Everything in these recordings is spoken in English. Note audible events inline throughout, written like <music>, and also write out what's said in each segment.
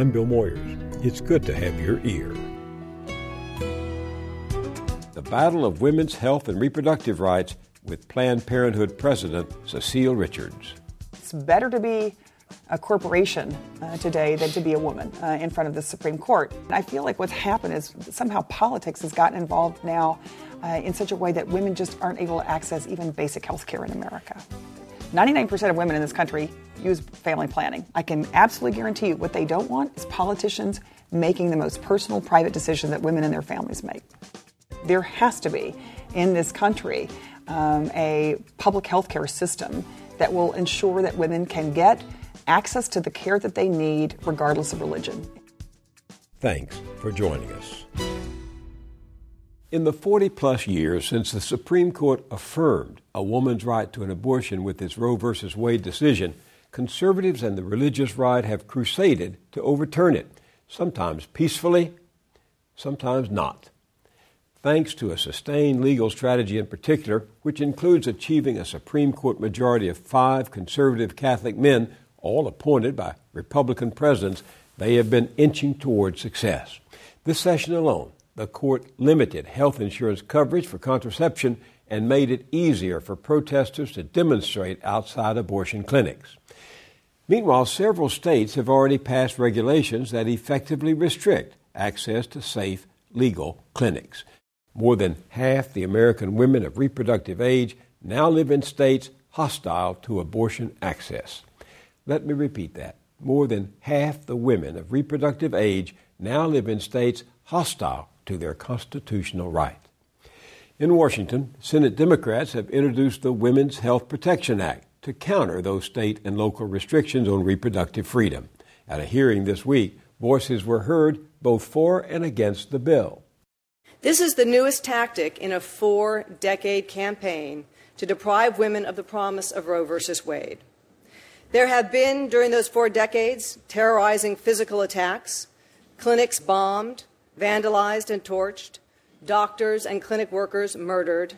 I'm Bill Moyers. It's good to have your ear. The Battle of Women's Health and Reproductive Rights with Planned Parenthood President Cecile Richards. It's better to be a corporation uh, today than to be a woman uh, in front of the Supreme Court. And I feel like what's happened is somehow politics has gotten involved now uh, in such a way that women just aren't able to access even basic health care in America. 99% of women in this country use family planning. I can absolutely guarantee you what they don't want is politicians making the most personal, private decision that women and their families make. There has to be in this country um, a public health care system that will ensure that women can get access to the care that they need regardless of religion. Thanks for joining us. In the 40 plus years since the Supreme Court affirmed a woman's right to an abortion with its Roe v. Wade decision, conservatives and the religious right have crusaded to overturn it, sometimes peacefully, sometimes not. Thanks to a sustained legal strategy in particular, which includes achieving a Supreme Court majority of five conservative Catholic men, all appointed by Republican presidents, they have been inching toward success. This session alone, the court limited health insurance coverage for contraception and made it easier for protesters to demonstrate outside abortion clinics. Meanwhile, several states have already passed regulations that effectively restrict access to safe, legal clinics. More than half the American women of reproductive age now live in states hostile to abortion access. Let me repeat that. More than half the women of reproductive age now live in states hostile to their constitutional right. In Washington, Senate Democrats have introduced the Women's Health Protection Act to counter those state and local restrictions on reproductive freedom. At a hearing this week, voices were heard both for and against the bill. This is the newest tactic in a four decade campaign to deprive women of the promise of Roe v. Wade. There have been, during those four decades, terrorizing physical attacks, clinics bombed, vandalized, and torched, doctors and clinic workers murdered,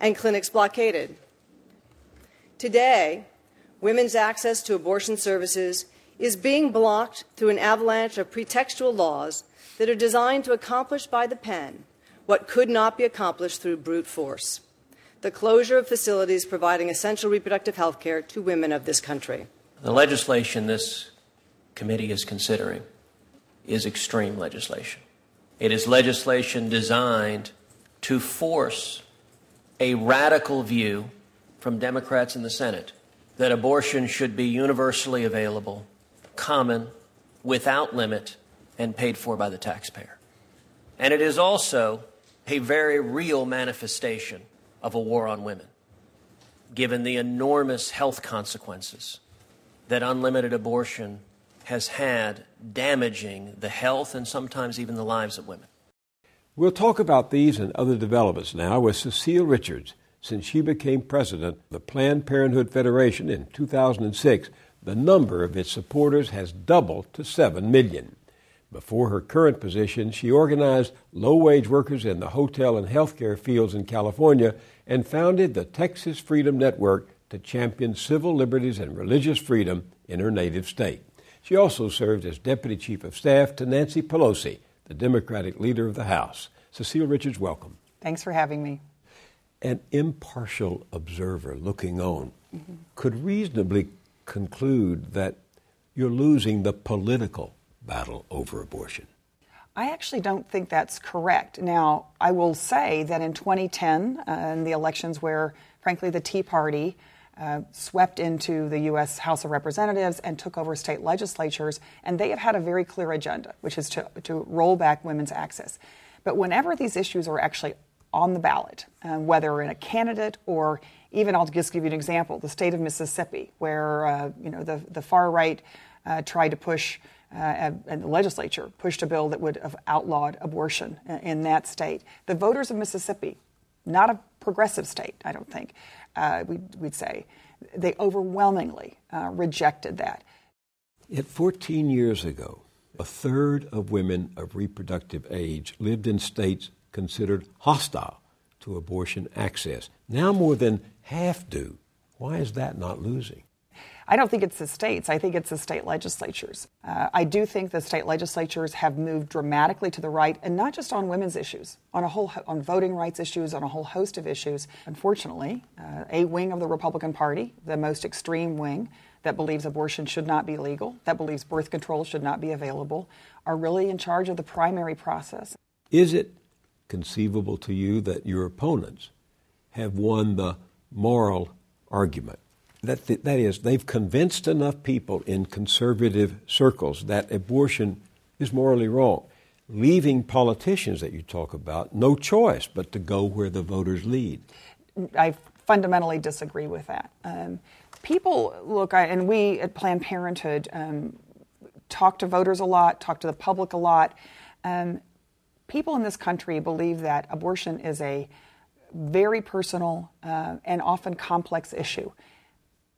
and clinics blockaded. Today, women's access to abortion services is being blocked through an avalanche of pretextual laws that are designed to accomplish by the pen what could not be accomplished through brute force the closure of facilities providing essential reproductive health care to women of this country. The legislation this committee is considering is extreme legislation. It is legislation designed to force a radical view from Democrats in the Senate that abortion should be universally available, common, without limit, and paid for by the taxpayer. And it is also a very real manifestation of a war on women, given the enormous health consequences that unlimited abortion has had damaging the health and sometimes even the lives of women. We'll talk about these and other developments now with Cecile Richards. Since she became president of the Planned Parenthood Federation in 2006, the number of its supporters has doubled to 7 million. Before her current position, she organized low wage workers in the hotel and healthcare fields in California and founded the Texas Freedom Network to champion civil liberties and religious freedom in her native state. She also served as deputy chief of staff to Nancy Pelosi, the Democratic leader of the House. Cecile Richards, welcome. Thanks for having me. An impartial observer looking on mm-hmm. could reasonably conclude that you're losing the political battle over abortion. I actually don't think that's correct. Now, I will say that in 2010, uh, in the elections where, frankly, the Tea Party uh, swept into the U.S. House of Representatives and took over state legislatures, and they have had a very clear agenda, which is to, to roll back women's access. But whenever these issues are actually on the ballot, uh, whether in a candidate or even, I'll just give you an example, the state of Mississippi, where uh, you know the, the far right uh, tried to push uh, and the legislature pushed a bill that would have outlawed abortion in that state. The voters of Mississippi, not a progressive state, I don't think, uh, we'd, we'd, say, they overwhelmingly uh, rejected that. Yet 14 years ago, a third of women of reproductive age lived in states considered hostile to abortion access. Now more than half do. Why is that not losing? I don't think it's the states. I think it's the state legislatures. Uh, I do think the state legislatures have moved dramatically to the right, and not just on women's issues, on a whole on voting rights issues, on a whole host of issues. Unfortunately, uh, a wing of the Republican Party, the most extreme wing, that believes abortion should not be legal, that believes birth control should not be available, are really in charge of the primary process. Is it conceivable to you that your opponents have won the moral argument? That, that is, they've convinced enough people in conservative circles that abortion is morally wrong, leaving politicians that you talk about no choice but to go where the voters lead. I fundamentally disagree with that. Um, people look, I, and we at Planned Parenthood um, talk to voters a lot, talk to the public a lot. Um, people in this country believe that abortion is a very personal uh, and often complex issue.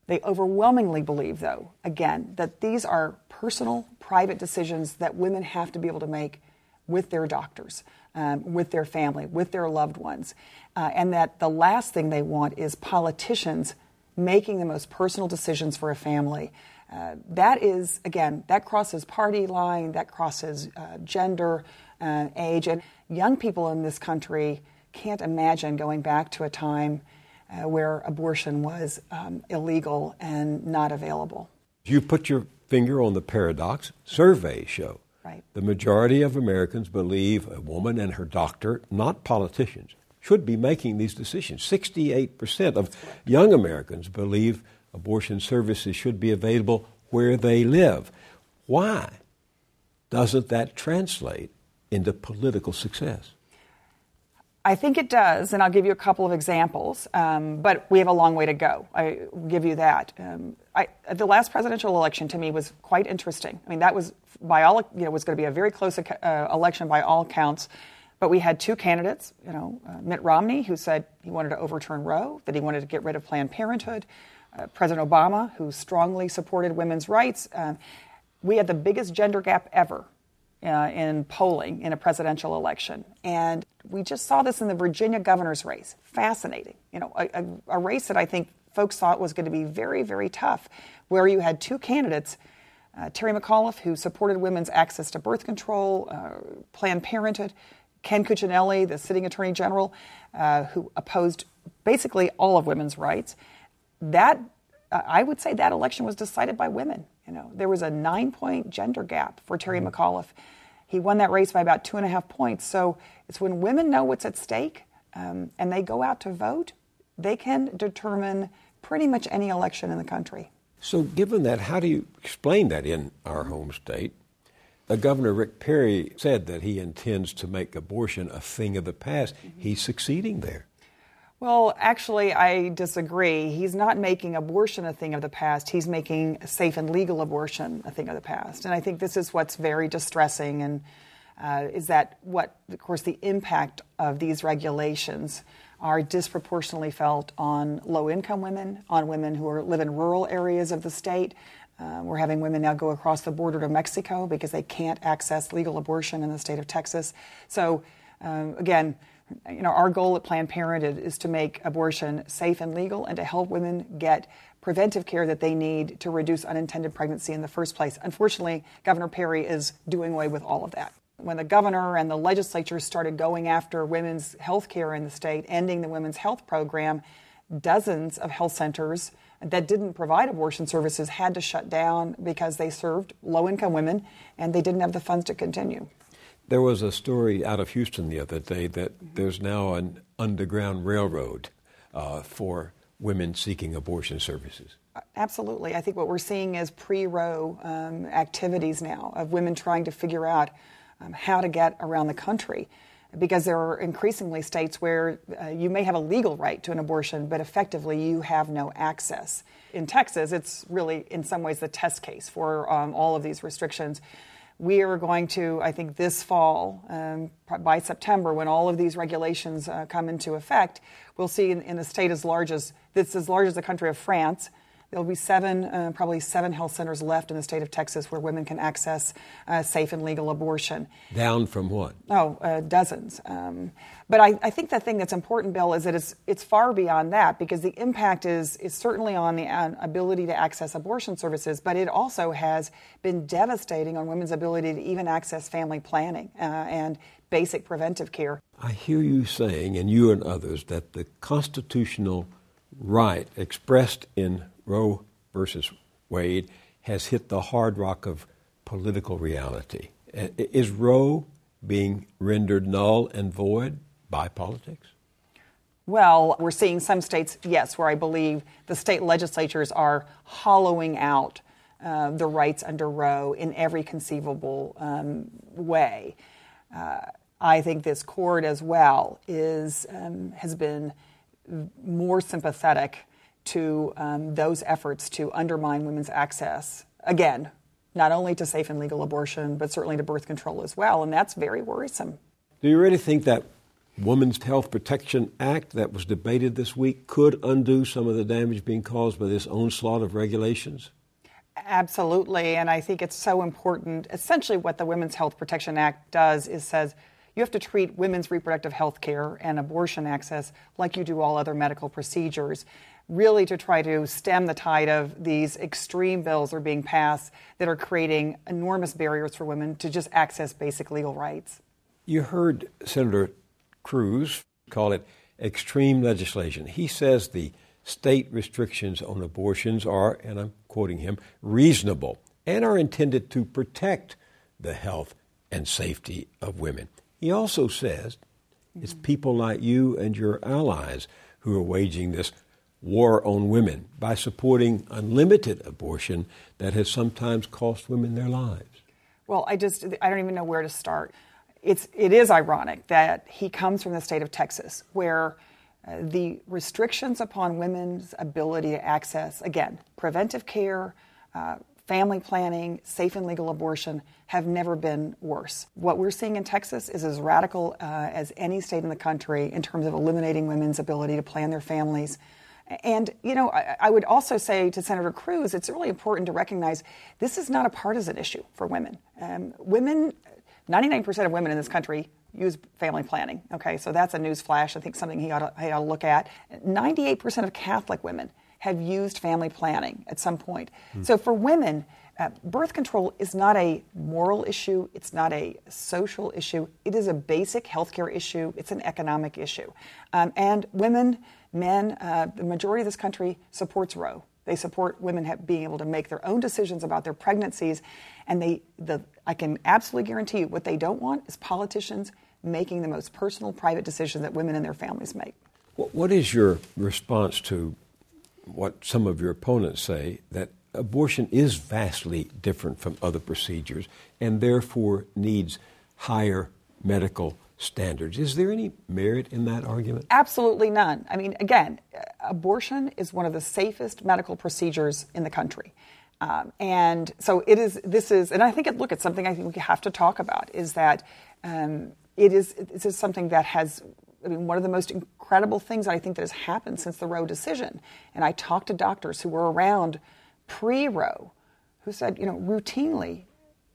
They overwhelmingly believe, though, again, that these are personal, private decisions that women have to be able to make with their doctors, um, with their family, with their loved ones, uh, and that the last thing they want is politicians making the most personal decisions for a family. Uh, that is, again, that crosses party line, that crosses uh, gender, uh, age, and young people in this country can't imagine going back to a time uh, where abortion was um, illegal and not available. You put your finger on the paradox. Surveys show right. the majority of Americans believe a woman and her doctor, not politicians, should be making these decisions. 68% of young Americans believe abortion services should be available where they live. Why doesn't that translate into political success? I think it does, and I'll give you a couple of examples, um, but we have a long way to go. I give you that. Um, I, the last presidential election to me was quite interesting. I mean, that was by all, you know, was going to be a very close uh, election by all accounts. But we had two candidates, you know, uh, Mitt Romney, who said he wanted to overturn Roe, that he wanted to get rid of Planned Parenthood, uh, President Obama, who strongly supported women's rights. Uh, we had the biggest gender gap ever uh, in polling in a presidential election. And we just saw this in the Virginia governor's race. Fascinating. You know, a, a, a race that I think folks thought was going to be very, very tough, where you had two candidates. Uh, Terry McAuliffe, who supported women's access to birth control, uh, Planned Parenthood, Ken Cuccinelli, the sitting attorney general, uh, who opposed basically all of women's rights. That uh, I would say that election was decided by women. You know, there was a nine-point gender gap for Terry mm-hmm. McAuliffe. He won that race by about two and a half points. So it's when women know what's at stake um, and they go out to vote, they can determine pretty much any election in the country. So, given that, how do you explain that in our home state? Uh, Governor Rick Perry said that he intends to make abortion a thing of the past. Mm-hmm. He's succeeding there. Well, actually, I disagree. He's not making abortion a thing of the past. He's making safe and legal abortion a thing of the past. And I think this is what's very distressing, and uh, is that what, of course, the impact of these regulations are disproportionately felt on low-income women, on women who are, live in rural areas of the state. Uh, we're having women now go across the border to Mexico because they can't access legal abortion in the state of Texas. So, um, again you know, our goal at Planned Parenthood is to make abortion safe and legal and to help women get preventive care that they need to reduce unintended pregnancy in the first place. Unfortunately, Governor Perry is doing away with all of that. When the governor and the legislature started going after women's health care in the state, ending the women's health program, dozens of health centers that didn't provide abortion services had to shut down because they served low income women and they didn't have the funds to continue. There was a story out of Houston the other day that there's now an underground railroad uh, for women seeking abortion services. Absolutely. I think what we're seeing is pre Roe um, activities now of women trying to figure out um, how to get around the country. Because there are increasingly states where uh, you may have a legal right to an abortion, but effectively you have no access. In Texas, it's really, in some ways, the test case for um, all of these restrictions we are going to, I think, this fall, um, by September, when all of these regulations uh, come into effect, we'll see in, in, a state as large as this, as large as the country of France, There will be seven, uh, probably seven health centers left in the state of Texas where women can access uh, safe and legal abortion. Down from what? Oh, uh, dozens. Um, but I, I, think the thing that's important, Bill, is that it's, it's far beyond that because the impact is, is certainly on the uh, ability to access abortion services, but it also has been devastating on women's ability to even access family planning uh, and basic preventive care. I hear you saying, and you and others, that the constitutional right expressed in Roe versus Wade has hit the hard rock of political reality. Is Roe being rendered null and void by politics? Well, we're seeing some states, yes, where I believe the state legislatures are hollowing out uh, the rights under Roe in every conceivable um, way. Uh, I think this court as well is um, has been more sympathetic to um, those efforts to undermine women's access, again, not only to safe and legal abortion, but certainly to birth control as well. And that's very worrisome. Do you really think that Women's Health Protection Act that was debated this week could undo some of the damage being caused by this onslaught of regulations? Absolutely. And I think it's so important. Essentially, what the Women's Health Protection Act does is says, you have to treat women's reproductive health care and abortion access like you do all other medical procedures really to try to stem the tide of these extreme bills that are being passed that are creating enormous barriers for women to just access basic legal rights. You heard Senator Cruz call it extreme legislation. He says the state restrictions on abortions are, and I'm quoting him, reasonable and are intended to protect the health and safety of women. He also says it's people like you and your allies who are waging this war on women by supporting unlimited abortion that has sometimes cost women their lives? Well, I just I don't even know where to start. It's it is ironic that he comes from the state of Texas where uh, the restrictions upon women's ability to access again preventive care, uh, family planning, safe and legal abortion have never been worse. What we're seeing in Texas is as radical uh, as any state in the country in terms of eliminating women's ability to plan their families and, you know, I, I, would also say to Senator Cruz, it's really important to recognize this is not a partisan issue for women. Um, women, 99% of women in this country use family planning. Okay, so that's a news flash. I think something he ought to, he ought to look at. 98% of Catholic women have used family planning at some point. Mm. So for women, uh, birth control is not a moral issue, it's not a social issue, it is a basic healthcare issue, it's an economic issue. Um, and women, men, uh, the majority of this country supports Roe. They support women have, being able to make their own decisions about their pregnancies. And they, the, I can absolutely guarantee you what they don't want is politicians making the most personal, private decisions that women and their families make. What is your response to what some of your opponents say that abortion is vastly different from other procedures and therefore needs higher medical standards. Is there any merit in that argument? Absolutely none. I mean, again, abortion is one of the safest medical procedures in the country. Um, and so it is, this is, and I think, it, look, it's something I think we have to talk about is that um, it is, this is something that has I mean, one of the most incredible things I think that has happened since the Roe decision. And I talked to doctors who were around pre Roe who said, you know, routinely,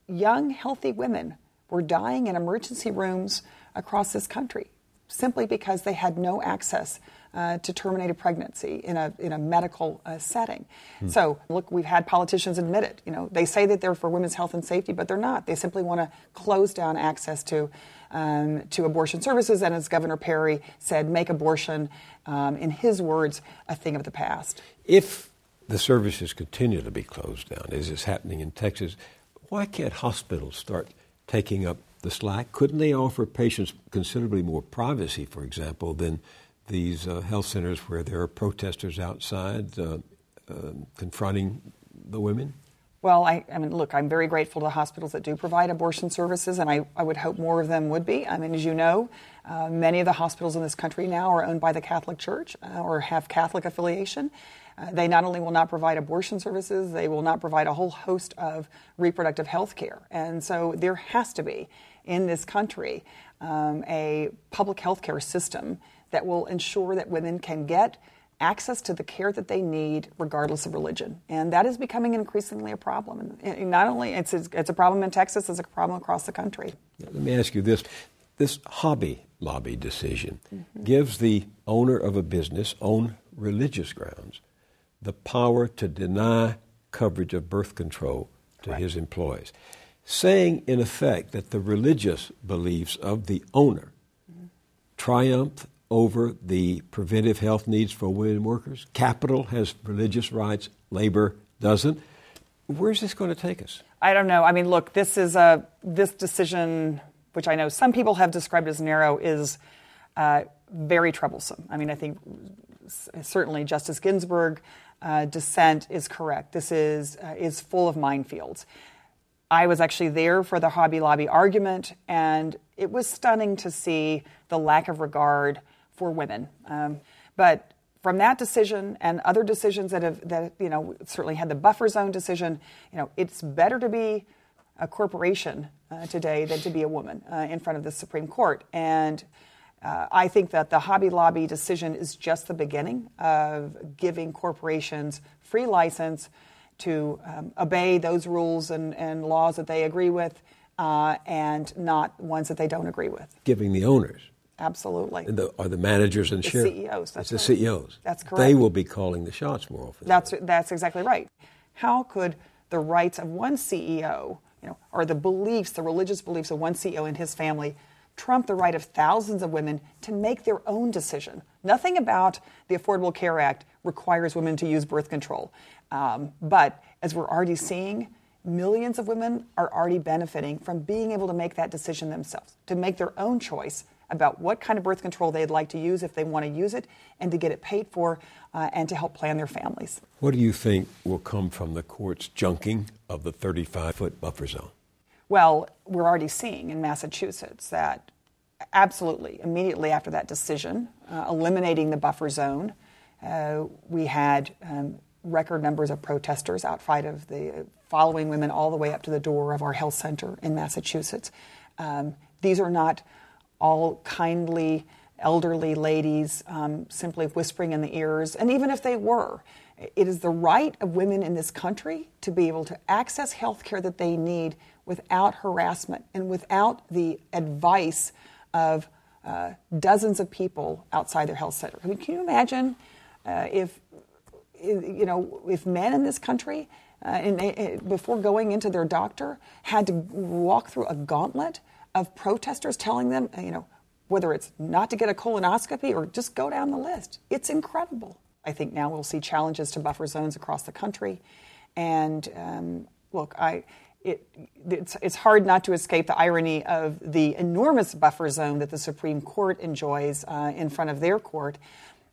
young, healthy women were dying in emergency rooms across this country simply because they had no access uh, to terminate a pregnancy in a, in a medical uh, setting. Hmm. So, look, we've had politicians admit it. You know, they say that they're for women's health and safety, but they're not. They simply want to close down access to, um, to abortion services. And as Governor Perry said, make abortion, um, in his words, a thing of the past. If the services continue to be closed down, as is happening in Texas, why can't hospitals start taking up the slack? Couldn't they offer patients considerably more privacy, for example, than these uh, health centers where there are protesters outside uh, uh, confronting the women? Well, I, I, mean, look, I'm very grateful to hospitals that do provide abortion services, and I, I would hope more of them would be. I mean, as you know, uh, many of the hospitals in this country now are owned by the Catholic Church uh, or have Catholic affiliation. Uh, they not only will not provide abortion services, they will not provide a whole host of reproductive health care. And so there has to be in this country um, a public health care system that will ensure that women can get access to the care that they need regardless of religion. And that is becoming increasingly a problem. And not only it's, it's a problem in Texas, it's a problem across the country. Let me ask you this. This Hobby Lobby decision mm-hmm. gives the owner of a business on religious grounds the power to deny coverage of birth control to Correct. his employees, saying in effect that the religious beliefs of the owner triumph over the preventive health needs for women workers. Capital has religious rights, labor doesn't. Where's this going to take us? I don't know. I mean, look, this is a this decision, which I know some people have described as narrow, is uh, very troublesome. I mean, I think certainly Justice Ginsburg uh, dissent is correct. This is uh, is full of minefields. I was actually there for the Hobby Lobby argument, and it was stunning to see the lack of regard for women. Um, but from that decision and other decisions that have that you know certainly had the buffer zone decision, you know it's better to be a corporation uh, today than to be a woman uh, in front of the Supreme Court. And uh, I think that the Hobby Lobby decision is just the beginning of giving corporations free license to um, obey those rules and, and laws that they agree with uh, and not ones that they don't agree with. Giving the owners Absolutely. The, are the managers and the? CEOs. That's it's right. the CEOs. That's correct. They will be calling the shots more often. That's that's exactly right. How could the rights of one CEO, you know, or the beliefs, the religious beliefs of one CEO and his family, trump the right of thousands of women to make their own decision? Nothing about the Affordable Care Act requires women to use birth control, um, but as we're already seeing millions of women are already benefiting from being able to make that decision themselves, to make their own choice about what kind of birth control they'd like to use if they want to use it and to get it paid for uh, and to help plan their families. What do you think will come from the court's junking of the 35 foot buffer zone? Well, we're already seeing in Massachusetts that absolutely, immediately after that decision, uh, eliminating the buffer zone, uh, we had um, record numbers of protesters outside of the following women all the way up to the door of our health center in Massachusetts. Um, these are not all kindly elderly ladies um, simply whispering in the ears. And even if they were, it is the right of women in this country to be able to access health care that they need without harassment and without the advice of uh, dozens of people outside their health center. I mean, can you imagine uh, if, you know, if men in this country, uh, in, before going into their doctor, had to walk through a gauntlet of protesters telling them, you know, whether it's not to get a colonoscopy or just go down the list. It's incredible. I think now we'll see challenges to buffer zones across the country. And um, look, I, it, it's, it's hard not to escape the irony of the enormous buffer zone that the Supreme Court enjoys uh, in front of their court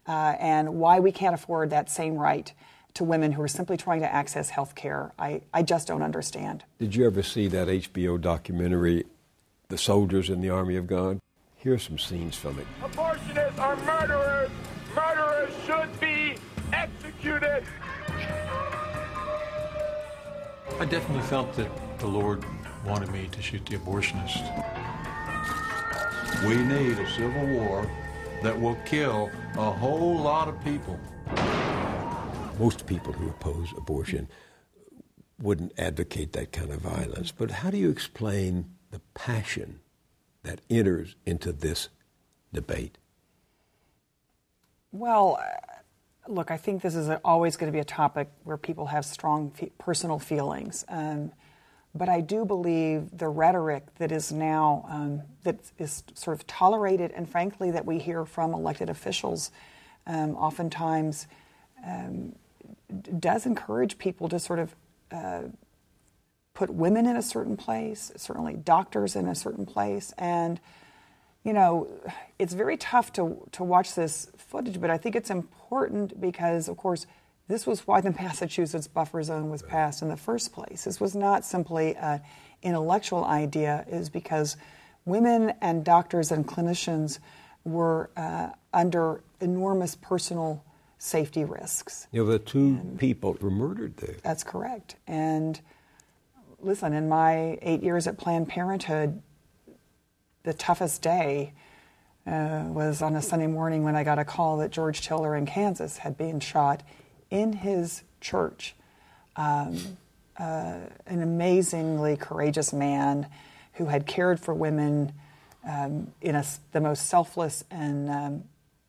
uh, and why we can't afford that same right to women who are simply trying to access health care. I, I just don't understand. Did you ever see that HBO documentary the soldiers in the army of God. Here are some scenes from it. Abortionists are murderers. Murderers should be executed. I definitely felt that the Lord wanted me to shoot the abortionist. We need a civil war that will kill a whole lot of people. Most people who oppose abortion wouldn't advocate that kind of violence. But how do you explain the passion that enters into this debate? Well, look, I think this is always going to be a topic where people have strong personal feelings. Um, but I do believe the rhetoric that is now um, that is sort of tolerated, and frankly, that we hear from elected officials, um, oftentimes um, does encourage people to sort of uh, put women in a certain place, certainly doctors in a certain place. And, you know, it's very tough to, to watch this footage, but I think it's important because, of course, this was why the <laughs> Massachusetts buffer zone was passed in the first place. This was not simply an intellectual idea, is because women and doctors and clinicians were uh, under enormous personal safety risks. You know, the two and people were murdered there. That's correct. And listen, in my eight years at Planned Parenthood, the toughest day uh, was on a Sunday morning when I got a call that George Tiller in Kansas had been shot in his church. Um, uh, an amazingly courageous man who had cared for women um, in a, the most selfless and, um,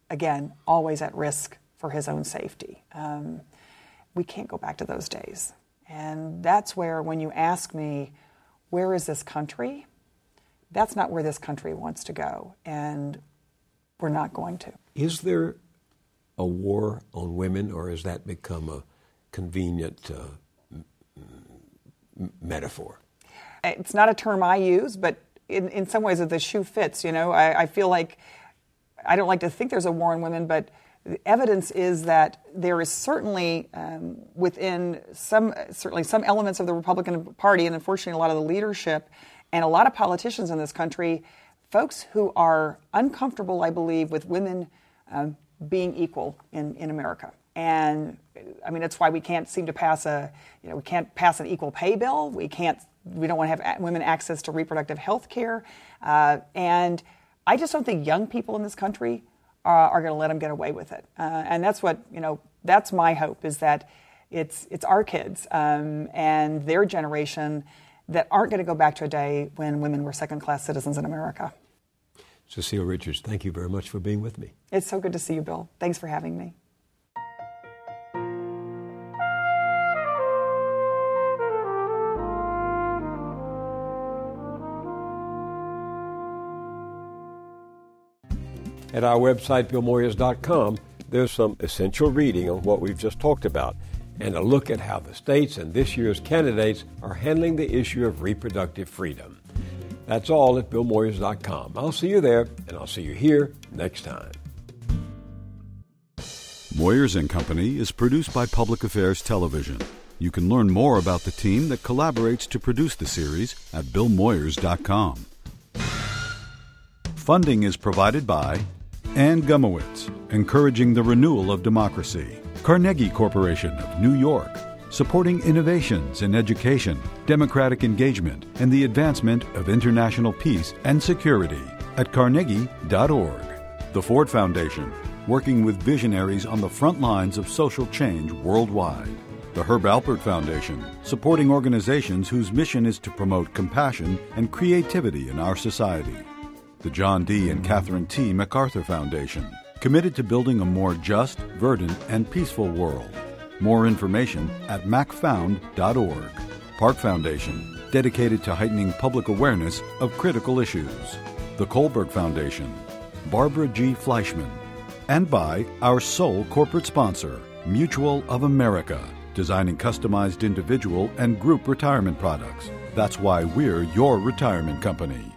again, always at risk for his own safety. Um, we can't go back to those days. And that's where, when you ask me, where is this country? That's not where this country wants to go. And we're not going to. Is there a war on women, or has that become a convenient uh, m- metaphor? It's not a term I use, but in, in some ways, the shoe fits. You know, I, I feel like I don't like to think there's a war on women, but the evidence is that there is certainly um, within some certainly some elements of the Republican Party, and unfortunately, a lot of the leadership and a lot of politicians in this country, folks who are uncomfortable, I believe, with women um, being equal in, in America. And I mean, that's why we can't seem to pass a, you know, we can't pass an equal pay bill. We can't, we don't want to have women access to reproductive health care. Uh, and I just don't think young people in this country uh, are going to let them get away with it. Uh, and that's what, you know, that's my hope is that it's, it's our kids um, and their generation that aren't going to go back to a day when women were second class citizens in America. Cecile Richards, thank you very much for being with me. It's so good to see you, Bill. Thanks for having me. At our website, billmoyers.com, there's some essential reading on what we've just talked about and a look at how the states and this year's candidates are handling the issue of reproductive freedom. That's all at billmoyers.com. I'll see you there, and I'll see you here next time. Moyers and Company is produced by Public Affairs Television. You can learn more about the team that collaborates to produce the series at billmoyers.com. Funding is provided by Anne Gumowitz, encouraging the renewal of democracy. Carnegie Corporation of New York, supporting innovations in education, democratic engagement, and the advancement of international peace and security at carnegie.org. The Ford Foundation, working with visionaries on the front lines of social change worldwide. The Herb Alpert Foundation, supporting organizations whose mission is to promote compassion and creativity in our society the John D. and Catherine T. MacArthur Foundation, committed to building a more just, verdant, and peaceful world. More information at macfound.org. Park Foundation, dedicated to heightening public awareness of critical issues. The Kohlberg Foundation, Barbara G. Fleischman, and by our sole corporate sponsor, Mutual of America, designing customized individual and group retirement products. That's why we're your retirement company.